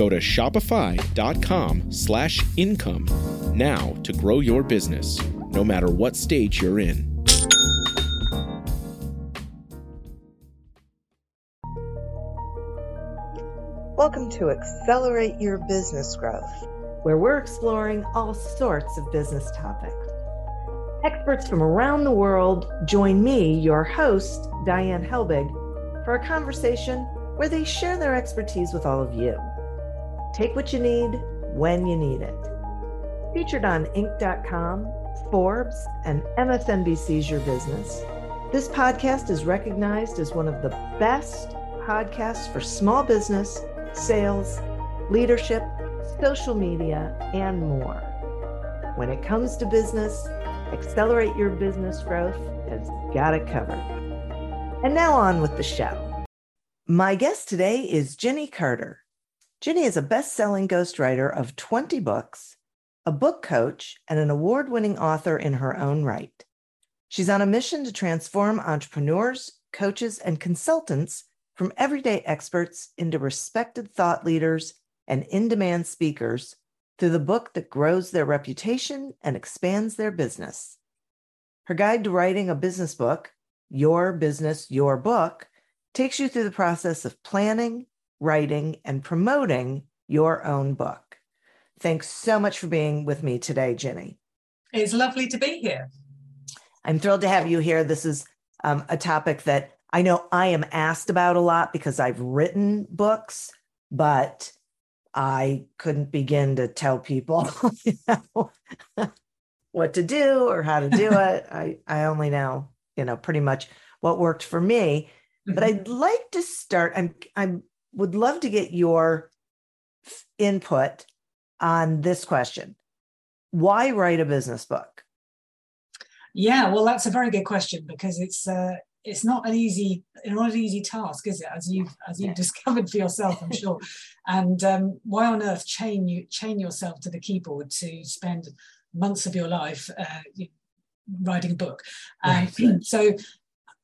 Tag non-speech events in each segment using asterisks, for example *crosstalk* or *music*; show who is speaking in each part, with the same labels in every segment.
Speaker 1: Go to shopify.com slash income now to grow your business, no matter what stage you're in.
Speaker 2: Welcome to Accelerate Your Business Growth, where we're exploring all sorts of business topics. Experts from around the world join me, your host, Diane Helbig, for a conversation where they share their expertise with all of you. Take what you need when you need it. Featured on Inc.com, Forbes, and MSNBC's Your Business, this podcast is recognized as one of the best podcasts for small business, sales, leadership, social media, and more. When it comes to business, Accelerate Your Business Growth has got it covered. And now on with the show. My guest today is Jenny Carter. Jenny is a best selling ghostwriter of 20 books, a book coach, and an award winning author in her own right. She's on a mission to transform entrepreneurs, coaches, and consultants from everyday experts into respected thought leaders and in demand speakers through the book that grows their reputation and expands their business. Her guide to writing a business book, Your Business, Your Book, takes you through the process of planning, writing, and promoting your own book. Thanks so much for being with me today, Jenny.
Speaker 3: It's lovely to be here.
Speaker 2: I'm thrilled to have you here. This is um, a topic that I know I am asked about a lot because I've written books, but I couldn't begin to tell people *laughs* you know, *laughs* what to do or how to do *laughs* it. I, I only know, you know, pretty much what worked for me. But mm-hmm. I'd like to start. I'm I would love to get your input on this question. Why write a business book?
Speaker 3: Yeah, well, that's a very good question because it's uh, it's not an easy not an easy task, is it? As you've as you've discovered for yourself, I'm sure. *laughs* and um, why on earth chain you chain yourself to the keyboard to spend months of your life uh, writing a book? Um, right. *clears throat* so,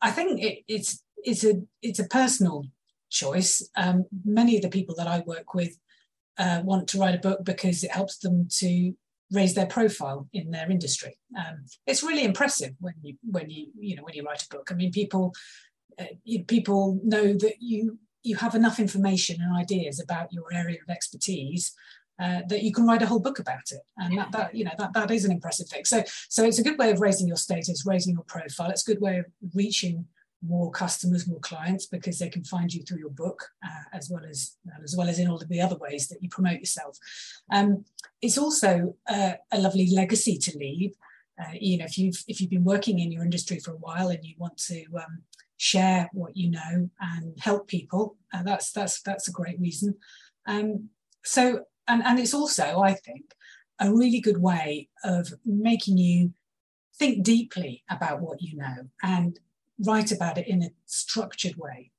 Speaker 3: I think it, it's it's a it's a personal choice. Um, many of the people that I work with uh, want to write a book because it helps them to raise their profile in their industry. Um, it's really impressive when you when you you know when you write a book. I mean, people uh, you, people know that you you have enough information and ideas about your area of expertise uh, that you can write a whole book about it, and that, that you know that that is an impressive thing. So so it's a good way of raising your status, raising your profile. It's a good way of reaching more customers, more clients, because they can find you through your book, uh, as well as as well as in all the other ways that you promote yourself. Um, it's also uh, a lovely legacy to leave. Uh, you know, if you've if you've been working in your industry for a while and you want to um, share what you know and help people, uh, that's that's that's a great reason. Um, so, and and it's also, I think, a really good way of making you think deeply about what you know and write about it in a structured way.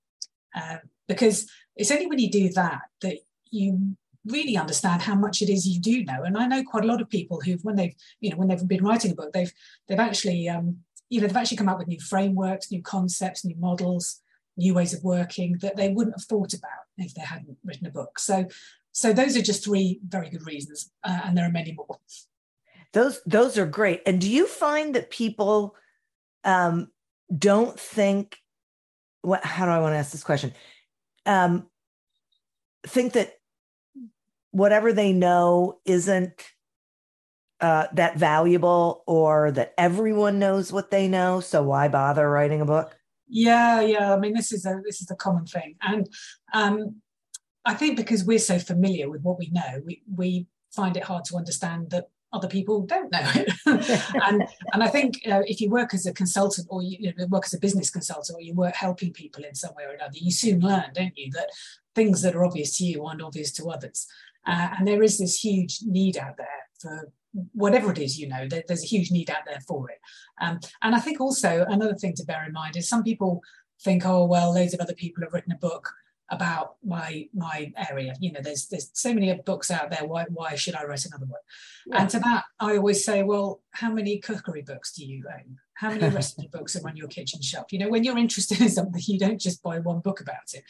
Speaker 3: Uh, because it's only when you do that that you really understand how much it is you do know. And I know quite a lot of people who, when they've, you know, when they've been writing a book, they've they've actually, um, you know, they've actually come up with new frameworks, new concepts, new models, new ways of working that they wouldn't have thought about if they hadn't written a book. So, so those are just three very good reasons, uh, and there are many more.
Speaker 2: Those those are great. And do you find that people um, don't think what how do I want to ask this question? Um, think that whatever they know isn't uh, that valuable or that everyone knows what they know. So why bother writing a book?
Speaker 3: Yeah, yeah. I mean, this is a this is a common thing, and um, I think because we're so familiar with what we know, we we find it hard to understand that other people don't know it. *laughs* and and I think uh, if you work as a consultant or you, you know, work as a business consultant or you work helping people in some way or another, you soon learn, don't you, that things that are obvious to you aren't obvious to others. Uh, and there is this huge need out there for whatever it is, you know, there, there's a huge need out there for it. Um, and I think also another thing to bear in mind is some people think, oh, well, loads of other people have written a book about my my area. You know there's there's so many books out there. Why why should i write another one yeah. and to that i always say well how many cookery books do you own? How many recipe *laughs* books are on your kitchen shelf? You know when you're interested in something you don't just buy one book about it.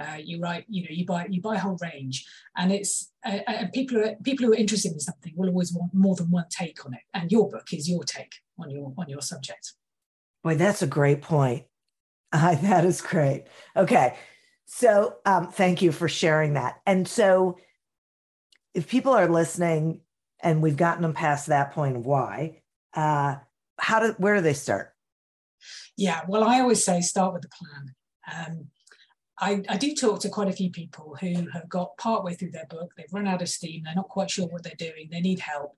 Speaker 3: Uh, you write you know you buy you buy a whole range. And it's uh, uh, people who are, people who are interested in something will always want more than one take on it. And your book is your take on your on your subject.
Speaker 2: Boy that's a great point. Uh, *laughs* that is great. Okay so um, thank you for sharing that. And so if people are listening and we've gotten them past that point of why, uh, how do where do they start?
Speaker 3: Yeah, well, I always say start with the plan. Um, I, I, do talk to quite a few people who have got partway through their book, they've run out of steam, they're not quite sure what they're doing, they need help,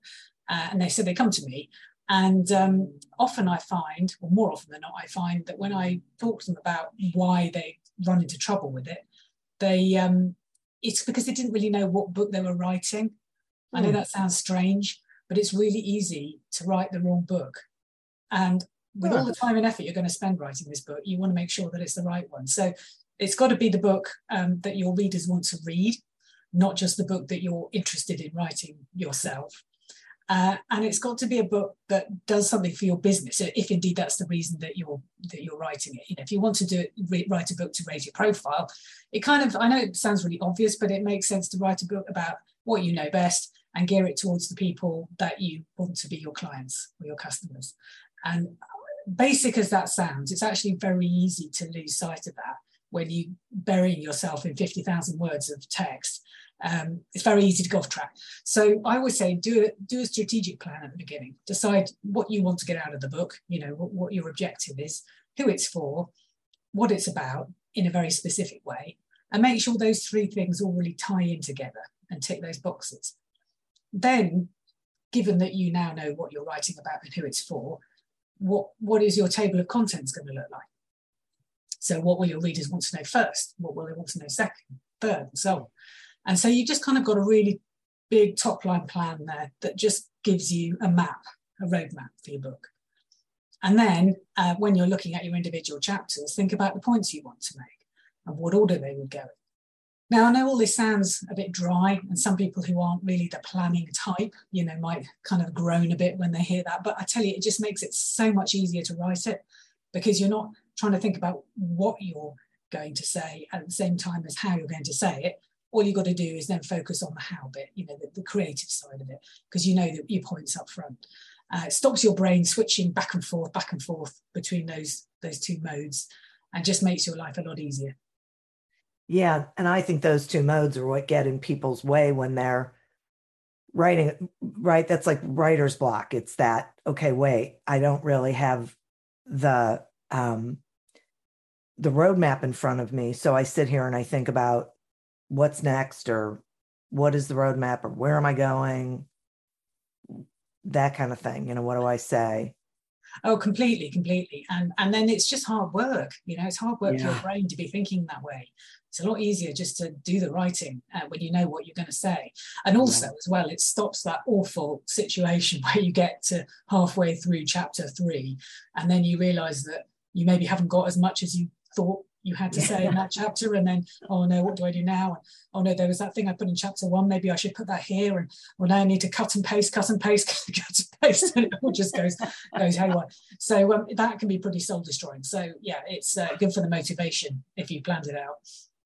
Speaker 3: uh, and they so they come to me. And um, often I find, or more often than not, I find that when I talk to them about why they run into trouble with it, they um, it's because they didn't really know what book they were writing. I know hmm. that sounds strange, but it's really easy to write the wrong book. And with all the time and effort you're going to spend writing this book, you want to make sure that it's the right one. So it's got to be the book um, that your readers want to read, not just the book that you're interested in writing yourself. Uh, and it's got to be a book that does something for your business, if indeed that's the reason that you're that you're writing it. You know, if you want to do it, write a book to raise your profile, it kind of I know it sounds really obvious, but it makes sense to write a book about what you know best and gear it towards the people that you want to be your clients or your customers. And basic as that sounds, it's actually very easy to lose sight of that when you bury yourself in 50,000 words of text um, it's very easy to go off track. So I always say do a, do a strategic plan at the beginning. Decide what you want to get out of the book, you know, what, what your objective is, who it's for, what it's about in a very specific way, and make sure those three things all really tie in together and tick those boxes. Then, given that you now know what you're writing about and who it's for, what, what is your table of contents going to look like? So, what will your readers want to know first? What will they want to know second, third, and so on? And so you just kind of got a really big top line plan there that just gives you a map, a roadmap for your book. And then uh, when you're looking at your individual chapters, think about the points you want to make and what order they would go in. Now, I know all this sounds a bit dry, and some people who aren't really the planning type, you know, might kind of groan a bit when they hear that. But I tell you, it just makes it so much easier to write it because you're not trying to think about what you're going to say at the same time as how you're going to say it all you've got to do is then focus on the how bit, you know, the, the creative side of it, because you know that your points up front. Uh, it stops your brain switching back and forth, back and forth between those those two modes, and just makes your life a lot easier.
Speaker 2: Yeah, and I think those two modes are what get in people's way when they're writing. Right, that's like writer's block. It's that okay, wait, I don't really have the um the roadmap in front of me, so I sit here and I think about what's next or what is the roadmap or where am I going? That kind of thing. You know, what do I say?
Speaker 3: Oh, completely, completely. And and then it's just hard work. You know, it's hard work yeah. for your brain to be thinking that way. It's a lot easier just to do the writing uh, when you know what you're going to say. And also, yeah. as well, it stops that awful situation *laughs* where you get to halfway through chapter three, and then you realize that you maybe haven't got as much as you thought you had to say in that chapter and then oh no what do i do now? And, oh no there was that thing i put in chapter one maybe i should put that here and well now i need to cut and paste cut and paste *laughs* cut and paste and it all just goes goes haywire. So um, that can be pretty soul destroying so yeah it's uh, good for the motivation if you planned it out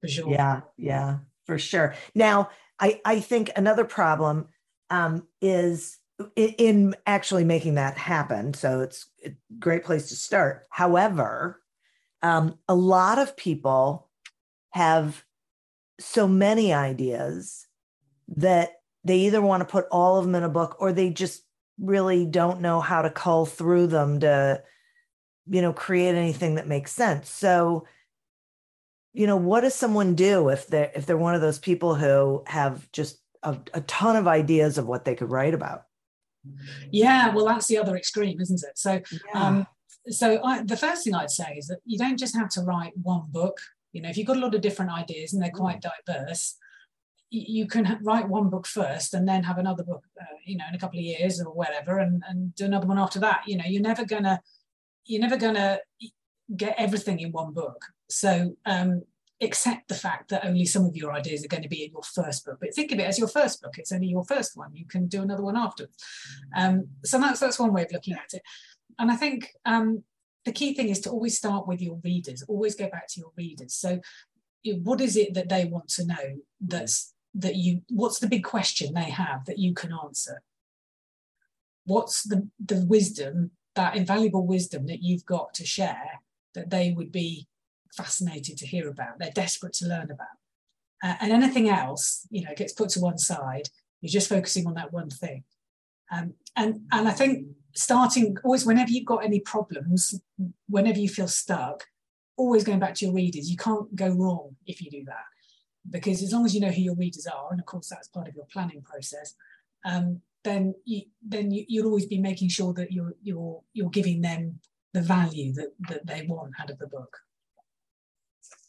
Speaker 3: for sure.
Speaker 2: Yeah yeah for sure. Now i i think another problem um, is in actually making that happen so it's a great place to start. However um, a lot of people have so many ideas that they either want to put all of them in a book or they just really don't know how to cull through them to you know create anything that makes sense. So you know what does someone do if they're if they're one of those people who have just a, a ton of ideas of what they could write about?
Speaker 3: Yeah well that's the other extreme isn't it? So yeah. um so I, the first thing i'd say is that you don't just have to write one book. You know if you've got a lot of different ideas and they're quite mm. diverse you can write one book first and then have another book uh, you know in a couple of years or whatever and, and do another one after that. You know you're never gonna you're never gonna get everything in one book. So um, accept the fact that only some of your ideas are going to be in your first book. But think of it as your first book. It's only your first one. You can do another one afterwards. Um, so that's that's one way of looking at it and i think um, the key thing is to always start with your readers always go back to your readers. So what is it that they want to know that's that you what's the big question they have that you can answer? What's the the wisdom that invaluable wisdom that you've got to share that they would be fascinated to hear about they're desperate to learn about? Uh, and anything else you know gets put to one side. You're just focusing on that one thing. Um, and and i think starting always whenever you've got any problems whenever you feel stuck always going back to your readers you can't go wrong if you do that because as long as you know who your readers are, and of course that's part of your planning process, um, then you then you, you'll always be making sure that you're you're you're giving them the value that that they want out of the book.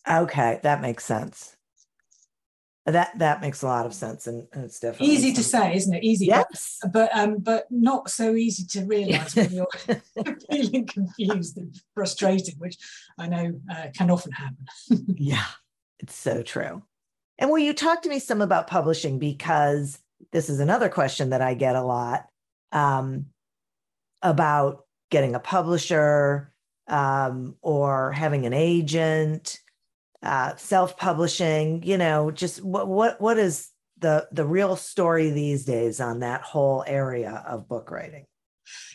Speaker 2: Okay, that makes sense. That that makes a lot of sense, and, it's definitely
Speaker 3: easy to say, isn't it? Easy,
Speaker 2: yes,
Speaker 3: but, but um, but not so easy to realise when you're *laughs* *laughs* feeling confused and frustrated, which I know uh, can often happen. *laughs*
Speaker 2: yeah, it's so true. And will you talk to me some about publishing? Because this is another question that I get a lot um, about getting a publisher um, or having an agent, uh, self-publishing. You know, just what what what is the the real story these days on that whole area of book writing?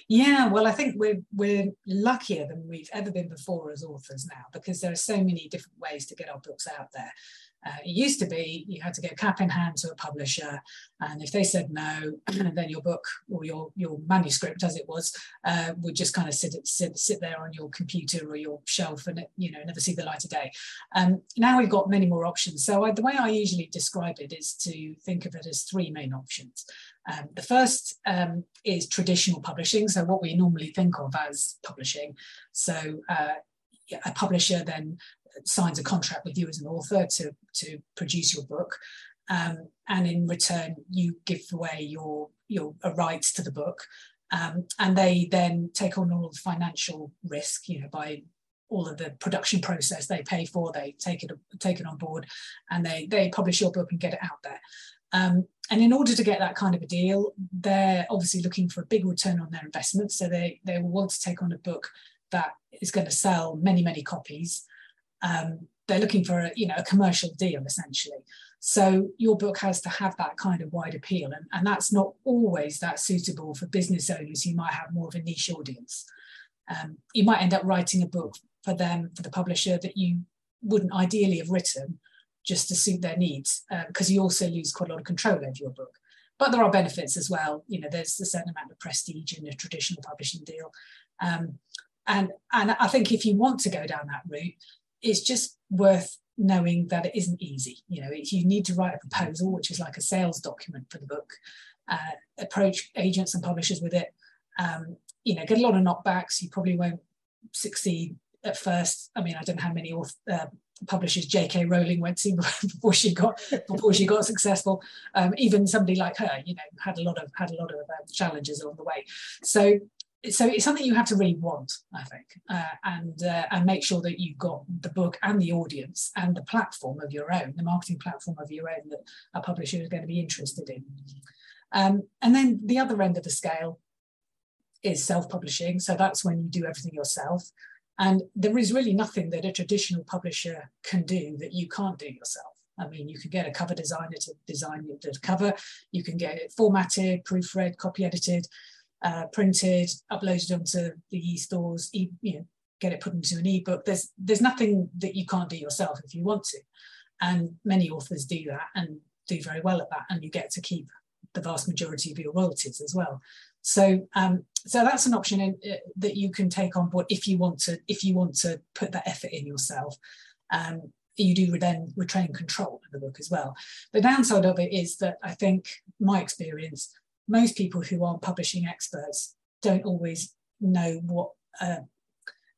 Speaker 3: Yeah, well, I think we're we're luckier than we've ever been before as authors now because there are so many different ways to get our books out there. Uh, it used to be you had to go cap in hand to a publisher, and if they said no, *clears throat* then your book or your your manuscript, as it was, uh, would just kind of sit sit sit there on your computer or your shelf and you know never see the light of day. Um, now we've got many more options. So I, the way I usually describe it is to think of it as three main options. Um, the first um, is traditional publishing, so what we normally think of as publishing. So uh, a publisher then signs a contract with you as an author to, to produce your book. Um, and in return, you give away your, your rights to the book. Um, and they then take on all the financial risk, you know, by all of the production process they pay for, they take it take it on board, and they they publish your book and get it out there. Um, and in order to get that kind of a deal, they're obviously looking for a big return on their investment. So they they will want to take on a book that is going to sell many many copies um, they're looking for a, you know a commercial deal essentially. So your book has to have that kind of wide appeal, and, and that's not always that suitable for business owners who might have more of a niche audience. Um, you might end up writing a book for them for the publisher that you wouldn't ideally have written just to suit their needs because uh, you also lose quite a lot of control over your book but there are benefits as well you know there's a certain amount of prestige in a traditional publishing deal um, and and i think if you want to go down that route it's just worth knowing that it isn't easy. You know, you need to write a proposal, which is like a sales document for the book, uh, approach agents and publishers with it. Um, you know, get a lot of knockbacks. You probably won't succeed at first. I mean, I don't know how many uh, publishers J.K. Rowling went to *laughs* before she got before she got successful. Um, even somebody like her, you know, had a lot of had a lot of uh, challenges along the way. So so it's something you have to really want, I think, uh, and uh, and make sure that you've got the book and the audience and the platform of your own, the marketing platform of your own that a publisher is going to be interested in. Um, and then the other end of the scale is self-publishing. So that's when you do everything yourself. And there is really nothing that a traditional publisher can do that you can't do yourself. I mean, you can get a cover designer to design the cover, you can get it formatted, proofread, copy edited, uh, printed, uploaded onto the e-stores, e- you know, get it put into an ebook. There's there's nothing that you can't do yourself if you want to, and many authors do that and do very well at that, and you get to keep the vast majority of your royalties as well. So um, so that's an option in, uh, that you can take on board if you want to if you want to put that effort in yourself. Um, you do then retain control of the book as well. The downside of it is that I think my experience, most people who aren't publishing experts don't always know what uh,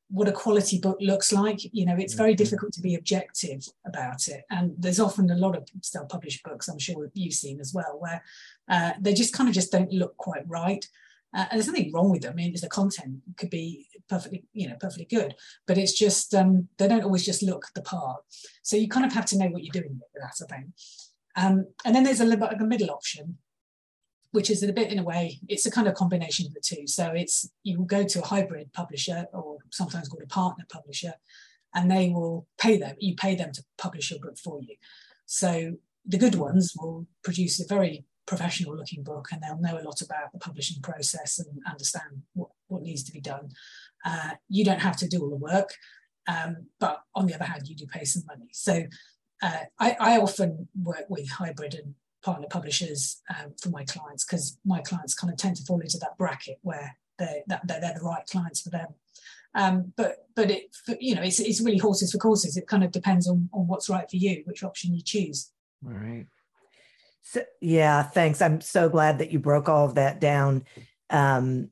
Speaker 3: what a quality book looks like. You know, it's very mm-hmm. difficult to be objective about it. And there's often a lot of self-published books, I'm sure you've seen as well, where uh, they just kind of just don't look quite right. Uh, and there's nothing wrong with them. I mean, the content could be perfectly, you know, perfectly good, but it's just um, they don't always just look the part. So you kind of have to know what you're doing with that, I think. Um, and then there's a little bit of a middle option, which is a bit in a way, it's a kind of combination of the two. So it's you will go to a hybrid publisher or sometimes called a partner publisher, and they will pay them, you pay them to publish your book for you. So the good ones will produce a very professional looking book and they'll know a lot about the publishing process and understand what, what needs to be done. Uh, you don't have to do all the work, um, but on the other hand, you do pay some money. So uh, I, I, often work with hybrid and partner publishers um, for my clients because my clients kind of tend to fall into that bracket where they're, that, they're, they're the right clients for them. Um, but but it you know it's, it's really horses for courses. It kind of depends on, on what's right for you, which option you choose.
Speaker 4: All right.
Speaker 2: So, yeah, thanks. I'm so glad that you broke all of that down. Um,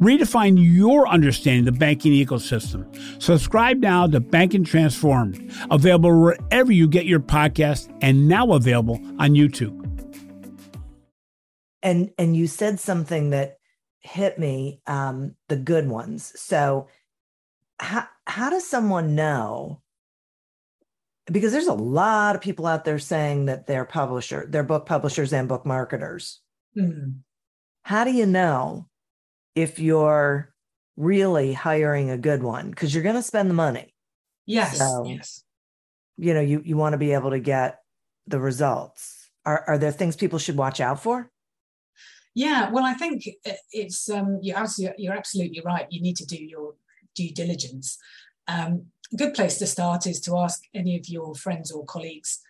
Speaker 5: Redefine your understanding of the banking ecosystem. Subscribe now to Banking Transformed, available wherever you get your podcast and now available on YouTube.
Speaker 2: And and you said something that hit me, um, the good ones. So how how does someone know because there's a lot of people out there saying that they're publisher, they're book publishers and book marketers. Mm-hmm. How do you know if you're really hiring a good one? Because you're going to spend the money.
Speaker 3: Yes. So, yes.
Speaker 2: You know, you you want to be able to get the results. Are are there things people should watch out for?
Speaker 3: Yeah, well, I think it's um, you're absolutely you're absolutely right. You need to do your due diligence. Um, a good place to start is to ask any of your friends or colleagues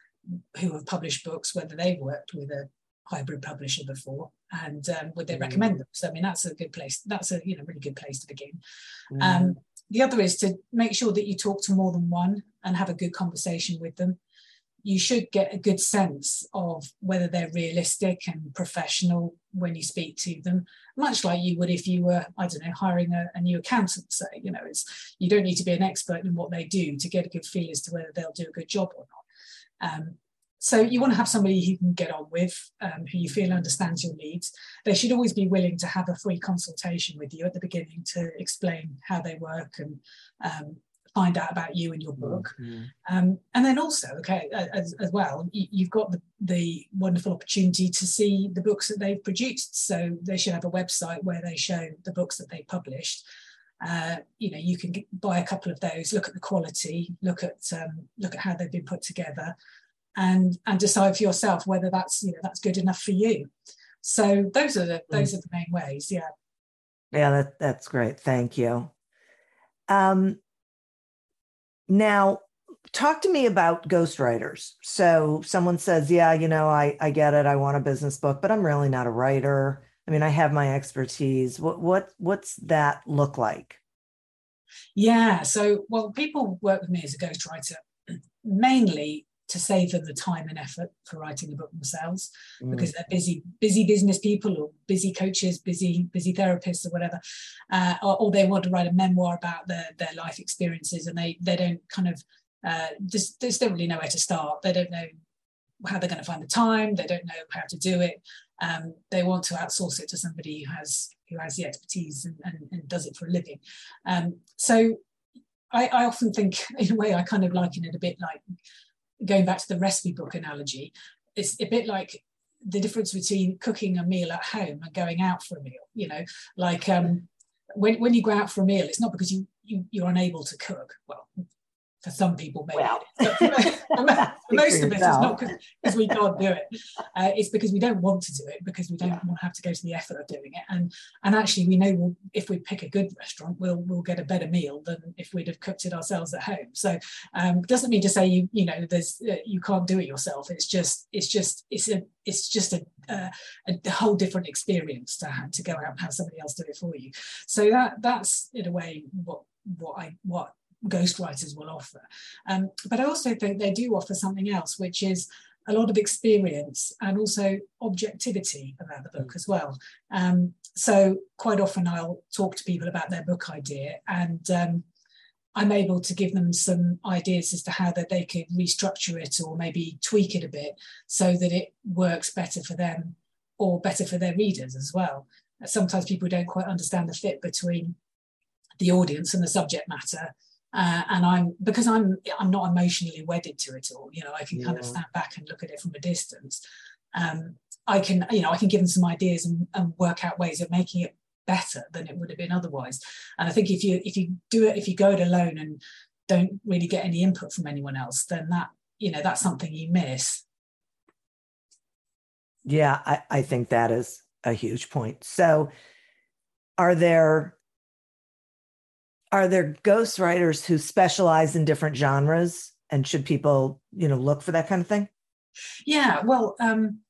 Speaker 3: who have published books whether they've worked with a hybrid publisher before and um, would they recommend them so i mean that's a good place that's a you know really good place to begin mm. um, the other is to make sure that you talk to more than one and have a good conversation with them you should get a good sense of whether they're realistic and professional when you speak to them, much like you would if you were, I don't know, hiring a, a, new accountant. Say, you know, it's you don't need to be an expert in what they do to get a good feel as to whether they'll do a good job or not. Um, so you want to have somebody you can get on with, um, who you feel understands your needs. They should always be willing to have a free consultation with you at the beginning to explain how they work and um, find out about you and your book. Mm-hmm. Um, and then also, okay, as, as well, you, have got the, the wonderful opportunity to see the books that they've produced. So they should have a website where they show the books that they published. Uh, you know, you can buy a couple of those, look at the quality, look at um, look at how they've been put together, and and decide for yourself whether that's you know that's good enough for you. So those are the mm. those are the main ways. Yeah.
Speaker 2: Yeah, that, that's great. Thank you. Um, now, talk to me about ghostwriters. So someone says, Yeah, you know, I, I get it. I want a business book, but I'm really not a writer. I mean, I have my expertise. What what what's that look like?
Speaker 3: Yeah. So well, people work with me as a ghostwriter mainly to save them the time and effort for writing a book themselves mm. because they're busy busy business people or busy coaches busy busy therapists or whatever uh, or, or, they want to write a memoir about their their life experiences and they they don't kind of uh, just, just don't really know where to start. They don't know how they're going to find the time. They don't know how to do it. Um, they want to outsource it to somebody who has who has the expertise and, and, and does it for a living. Um, so I, I often think *laughs* in a way I kind of liken it a bit like going back to the recipe book analogy, it's a bit like the difference between cooking a meal at home and going out for a meal. You know, like um, when when you go out for a meal, it's not because you, you you're unable to cook. Well, for some people maybe. Well, *laughs* *laughs* for, most of it it's not because we can't do it. Uh, it's because we don't want to do it because we don't yeah. want to have to go to the effort of doing it. And and actually we know we'll, if we pick a good restaurant we'll we'll get a better meal than if we'd have cooked it ourselves at home. So um, doesn't mean to say you you know there's uh, you can't do it yourself. It's just it's just it's a it's just a, a, a whole different experience to have to go out and have somebody else do it for you. So that that's in a way what what I what ghostwriters will offer. Um, but I also think they do offer something else, which is a lot of experience and also objectivity about the book mm. as well. Um, so quite often I'll talk to people about their book idea and um, I'm able to give them some ideas as to how that they could restructure it or maybe tweak it a bit so that it works better for them or better for their readers as well. Sometimes people don't quite understand the fit between the audience and the subject matter uh, and I'm because I'm I'm not emotionally wedded to it all. You know, I can yeah. kind of stand back and look at it from a distance. Um, I can you know I can give them some ideas and, and work out ways of making it better than it would have been otherwise. And I think if you if you do it if you go it alone and don't really get any input from anyone else, then that you know that's something you miss.
Speaker 2: Yeah, I, I think that is a huge point. So, are there are there ghostwriters who specialize in different genres? And should people you know look for that kind of thing?
Speaker 3: Yeah well um,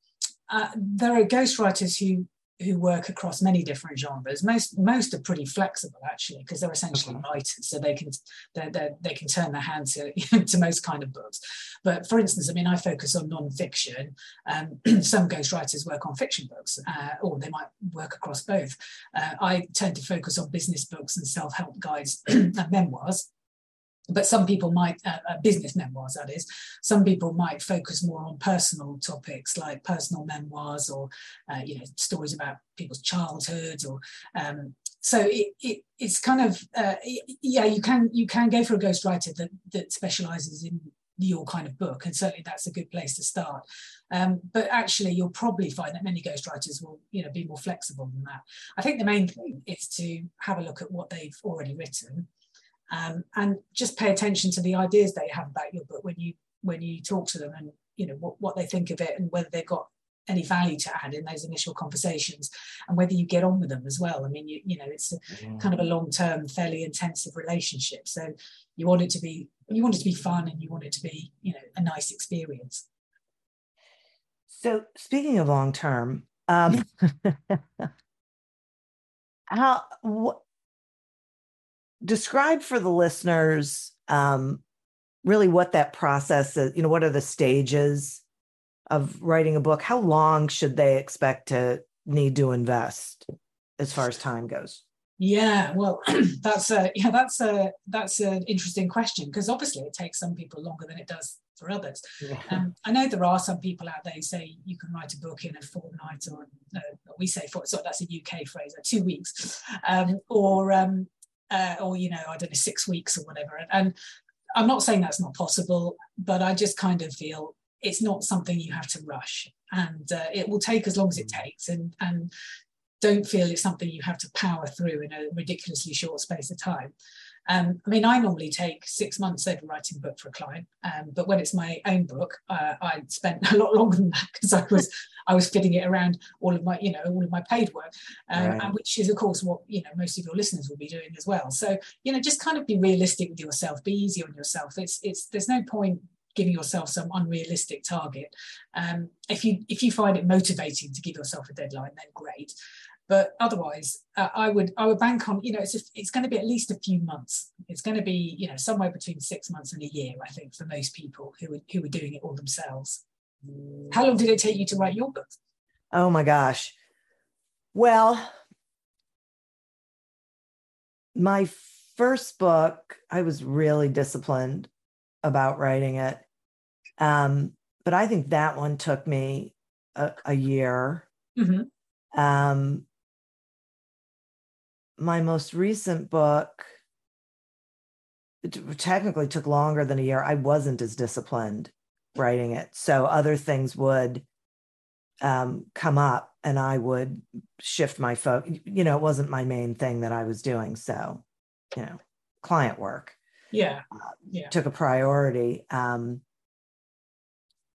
Speaker 3: uh, there are ghostwriters who who work across many different genres. Most most are pretty flexible actually because they're essentially okay. writers, so they can they they can turn their hand to *laughs* to most kind of books. But for instance, I mean, I focus on non-fiction. Um, *clears throat* some ghostwriters work on fiction books, uh, or they might work across both. Uh, I tend to focus on business books and self-help guides *clears throat* and memoirs but some people might uh, uh, business memoirs that is some people might focus more on personal topics like personal memoirs or uh, you know stories about people's childhoods or um, so it, it, it's kind of uh, yeah you can you can go for a ghostwriter that that specializes in your kind of book and certainly that's a good place to start. Um, but actually you'll probably find that many ghostwriters will you know be more flexible than that. I think the main thing is to have a look at what they've already written um, and just pay attention to the ideas they have about your book when you when you talk to them and you know what, what they think of it and whether they've got any value to add in those initial conversations and whether you get on with them as well. I mean you, you know it's a, yeah. kind of a long-term fairly intensive relationship. So you want it to be you want it to be fun and you want it to be you know a nice experience.
Speaker 2: So speaking of long term um *laughs* *laughs* how what describe for the listeners um, really what that process is, you know, what are the stages of writing a book? How long should they expect to need to invest as far as time goes?
Speaker 3: Yeah, well, *clears throat* that's a yeah, that's a that's an interesting question because obviously it takes some people longer than it does for others. Yeah. Um, I know there are some people out there who say you can write a book in a fortnight, or uh, we say for so that's a UK phrase, uh, two weeks, um, or um, uh, or you know i don't know six weeks or whatever. And, and i'm not saying that's not possible but i just kind of feel it's not something you have to rush. And uh, it will take as long as it mm. takes. And and don't feel it's something you have to power through in a ridiculously short space of time um, I mean, I normally take six months over writing a book for a client, um, but when it's my own book, uh, I spent *laughs* a lot longer than that because I was I was fitting it around all of my you know all of my paid work, uh, right. and which is of course what you know most of your listeners will be doing as well. So you know, just kind of be realistic with yourself, be easy on yourself. It's it's there's no point giving yourself some unrealistic target. Um, if you if you find it motivating to give yourself a deadline, then great. But otherwise, uh, I would I would bank on you know it's a, it's going to be at least a few months. It's going to be you know somewhere between six months and a year. I think for most people who were, who were doing it all themselves. How long did it take you to write your book?
Speaker 2: Oh my gosh. Well, my first book, I was really disciplined about writing it. Um, but I think that one took me a, a year.
Speaker 3: Mm-hmm.
Speaker 2: Um, my most recent book technically took longer than a year. I wasn't as disciplined writing it. So other things would um, come up and I would shift my focus. You know, it wasn't my main thing that I was doing. So, you know, client work.
Speaker 3: Yeah.
Speaker 2: Uh,
Speaker 3: yeah.
Speaker 2: Took a priority. Um,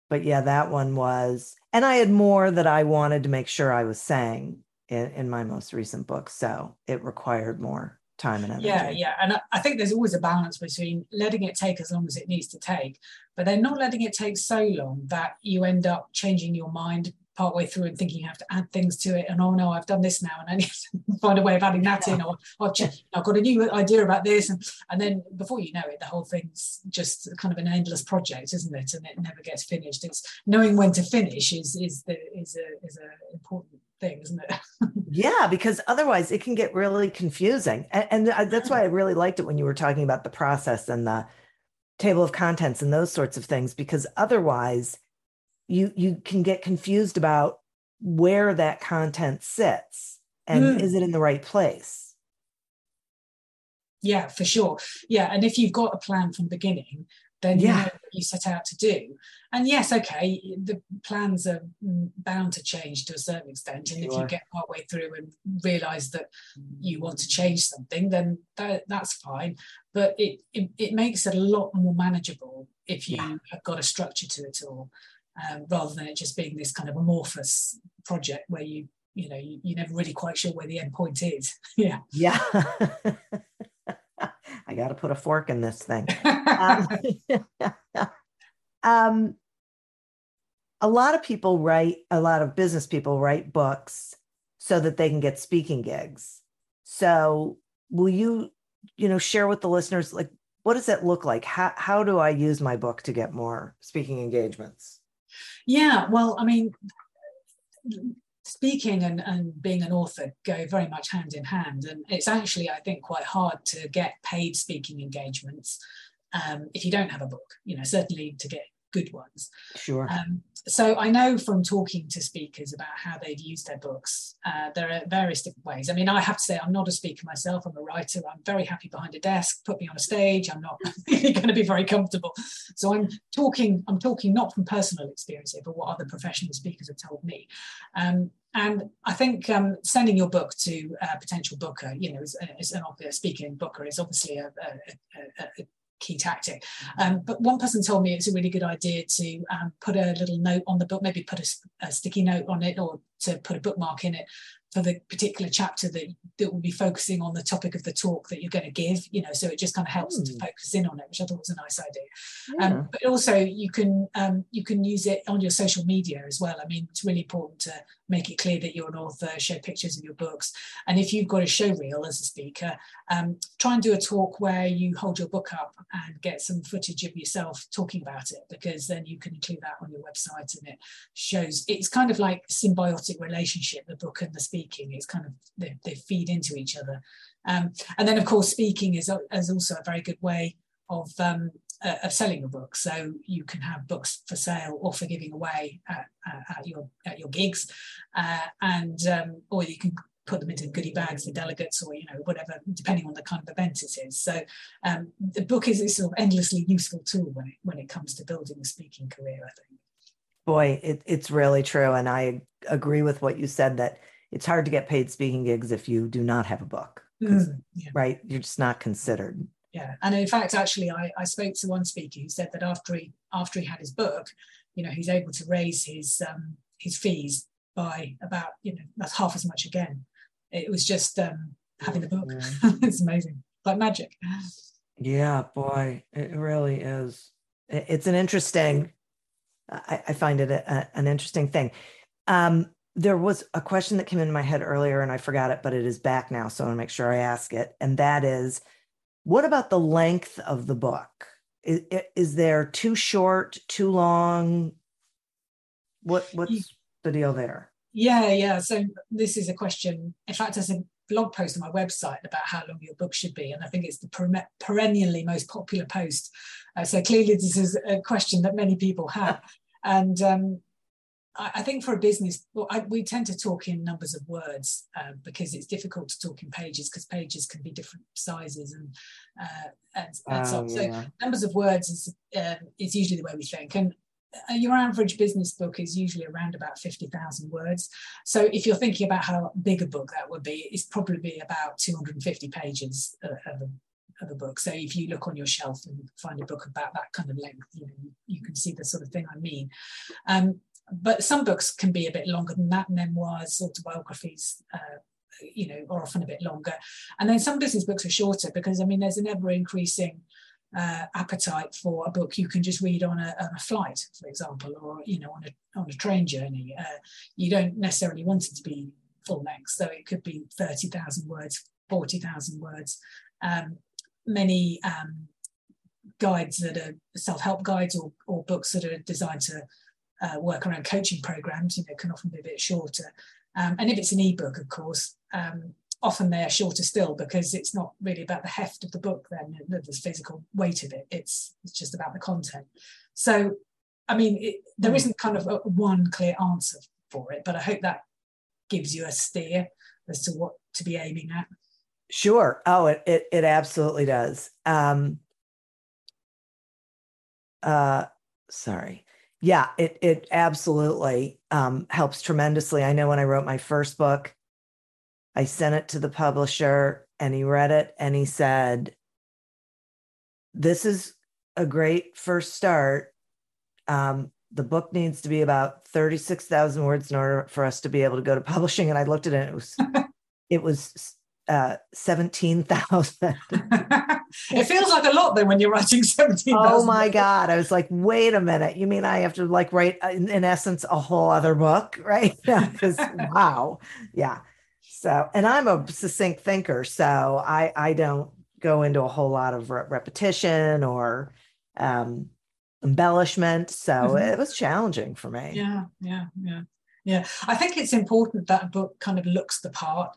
Speaker 2: but yeah, that one was, and I had more that I wanted to make sure I was saying in, in my most recent book. So it required more time and energy.
Speaker 3: Yeah, yeah. And I, I think there's always a balance between letting it take as long as it needs to take, but then not letting it take so long that you end up changing your mind partway through and thinking you have to add things to it and oh no i've done this now and i need to *laughs* find a way of adding that in or, or i've got a new idea about this and, and then before you know it the whole thing's just kind of an endless project isn't it and it never gets finished it's knowing when to finish is is the is a is a important thing isn't it *laughs*
Speaker 2: yeah because otherwise it can get really confusing and, and that's why i really liked it when you were talking about the process and the table of contents and those sorts of things because otherwise you you can get confused about where that content sits and mm. is it in the right place
Speaker 3: yeah for sure yeah and if you've got a plan from the beginning then yeah. you know you set out to do. And yes okay the plans are bound to change to a certain extent. And sure. if you get partway through and realize that you want to change something then that, that's fine. But it, it, it makes it a lot more manageable if you yeah. have got a structure to it all um, rather than it just being this kind of amorphous project where you you know you, you're never really quite sure where the end point is. *laughs* Yeah.
Speaker 2: Yeah *laughs* i got to put a fork in this thing. Um, *laughs* *laughs* um, a lot of people write a lot of business people write books so that they can get speaking gigs. So will you you know share with the listeners like what does that look like? How, how do i use my book to get more speaking engagements?
Speaker 3: Yeah, well, I mean, speaking and, and being an author go very much hand in hand. And it's actually, I think, quite hard to get paid speaking engagements um, if you don't have a book, you know, certainly to get good ones.
Speaker 2: Sure.
Speaker 3: Um, so I know from talking to speakers about how they've used their books, uh, there are various different ways. I mean, I have to say, I'm not a speaker myself. I'm a writer. I'm very happy behind a desk. Put me on a stage. I'm not *laughs* really going to be very comfortable. So I'm talking. I'm talking not from personal experience here, but what other professional speakers have told me. Um, and I think um, sending your book to a potential booker, you know, is, as an obvious speaking booker is obviously a, a, a, a key tactic. Um, but one person told me it's a really good idea to um, put a little note on the book, maybe put a, a, sticky note on it or to put a bookmark in it for the particular chapter that, that will be focusing on the topic of the talk that you're going to give, you know, so it just kind of helps mm. to hmm. focus in on it, which I thought was a nice idea. Yeah. Um, but also you can um, you can use it on your social media as well. I mean, it's really important to make it clear that you're an author, show pictures of your books. And if you've got a show reel as a speaker, um, try and do a talk where you hold your book up and get some footage of yourself talking about it, because then you can include that on your website and it shows it's kind of like symbiotic relationship, the book and the speaking. It's kind of they, they feed into each other. Um, and then of course speaking is, is also a very good way of um, uh, of selling a book. So you can have books for sale or for giving away at, at your at your gigs, uh, and um, or you can put them into goodie bags for delegates or you know whatever depending on the kind of event it is so um, the book is a sort of endlessly useful tool when it when it comes to building a speaking career i think
Speaker 2: boy it, it's really true and i agree with what you said that it's hard to get paid speaking gigs if you do not have a book mm, yeah. right you're just not considered.
Speaker 3: Yeah and in fact actually I, I spoke to one speaker who said that after he after he had his book you know he's able to raise his um, his fees by about you know that's half as much again. It was just um, having the book. *laughs* It's amazing. Like magic.
Speaker 2: Yeah boy it really is. It's an interesting i, I find it a, a, an interesting thing. Um, there was a question that came into my head earlier and I forgot it, but it is back now. So I want to make sure I ask it. And that is what about the length of the book? Is, is there too short, too long? What what's the deal there?
Speaker 3: Yeah, yeah. So this is a question. In fact, there's a blog post on my website about how long your book should be, and I think it's the perennially most popular post. Uh, so clearly, this is a question that many people have, *laughs* and um, I think for a business, well, I, we tend to talk in numbers of words uh, because it's difficult to talk in pages because pages can be different sizes and uh, and, and so, yeah. so, numbers of words is uh, is usually the way we think. And uh, your average business book is usually around about fifty thousand words. So if you're thinking about how big a book that would be, it's probably about two hundred and fifty pages uh, of a of a book. So if you look on your shelf and find a book about that kind of length, you know, you, you can see the sort of thing I mean. Um, but some books can be a bit longer than that. Memoirs, autobiographies, uh, you know, are often a bit longer. And then some business books are shorter because I mean, there's an ever increasing uh, appetite for a book you can just read on a, on a, flight, for example, or you know, on a on a train journey. Uh, you don't necessarily want it to be full length, so it could be thirty thousand words, forty thousand words. Um, many um, guides that are self-help guides or, or books that are designed to uh, work around coaching programs, you know, can often be a bit shorter. Um, and if it's an ebook, of course, um, often they're shorter still because it's not really about the heft of the book, then the, the physical weight of it. It's it's just about the content. So, I mean, it, there hmm. isn't kind of a, one clear answer for it, but I hope that gives you a steer as to what to be aiming at.
Speaker 2: Sure. Oh, it it, it absolutely does. Um, uh, sorry yeah, it it absolutely um, helps tremendously. I know when I wrote my first book, I sent it to the publisher and he read it and he said, "This is a great first start. Um, the book needs to be about thirty six thousand words in order for us to be able to go to publishing." And I looked at it; it was it was uh, 17,000. *laughs*
Speaker 3: it feels like a lot then when you're writing *laughs* 17.
Speaker 2: Oh my God. I was like, wait a minute. You mean I have to like write, uh, in, in essence, a whole other book, *laughs* right? *laughs* Because wow. Yeah. So, and I'm a succinct thinker. So I, I don't go into a whole lot of re- repetition or um, embellishment. So mm-hmm. it was challenging for me.
Speaker 3: Yeah. Yeah. Yeah. Yeah. I think it's important that a book kind of looks the part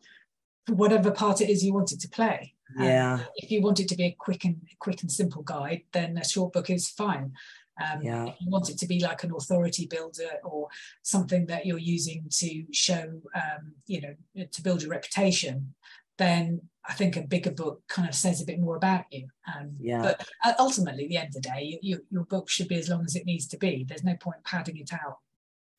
Speaker 3: whatever part it is you want it to play.
Speaker 2: Yeah. Um,
Speaker 3: if you want it to be a quick and quick and simple guide, then a short book is fine. Um, yeah. If you want it to be like an authority builder or something that you're using to show, um, you know, to build your reputation, then I think a bigger book kind of says a bit more about you. Um, yeah. But uh, ultimately, at the end of the day, you, your book should be as long as it needs to be. There's no point padding it out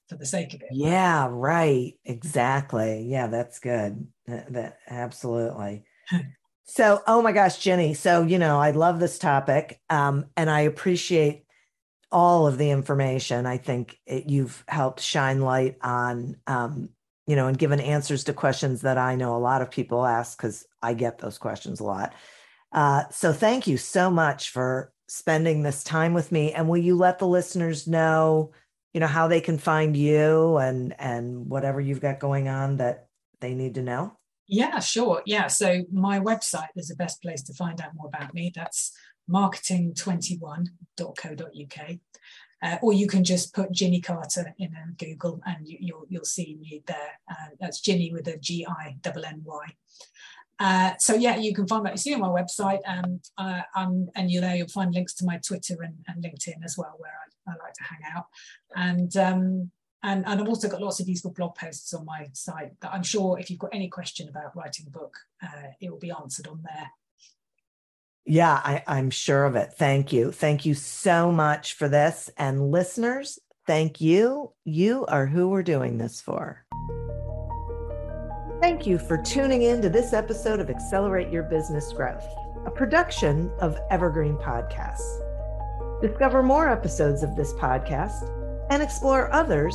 Speaker 3: for the sake of it.
Speaker 2: Yeah, right. Exactly. Yeah, that's good. That, that absolutely. *laughs* so, oh my gosh, Jenny. So, you know, I love this topic um, and I appreciate all of the information. I think it, you've helped shine light on, um, you know, and given answers to questions that I know a lot of people ask because I get those questions a lot. Uh, so, thank you so much for spending this time with me. And will you let the listeners know you know how they can find you and and whatever you've got going on that they need to know
Speaker 3: yeah sure yeah so my website is the best place to find out more about me that's marketing21.co.uk uh, or you can just put Ginny Carter in uh, Google and you, will you'll, you'll see me there. Uh, that's Ginny with a G I N N Y. Uh, so yeah, you can find that. You see on my website, um, uh, um, and you there you'll find links to my Twitter and, and LinkedIn as well, where I, I like to hang out. And um, and and I've also got lots of useful blog posts on my site that I'm sure if you've got any question about writing a book, uh, it will be answered on there.
Speaker 2: Yeah, I, I'm sure of it. Thank you. Thank you so much for this. And listeners, thank you. You are who we're doing this for. Thank you for tuning in to this episode of Accelerate Your Business Growth, a production of Evergreen Podcasts. Discover more episodes of this podcast and explore others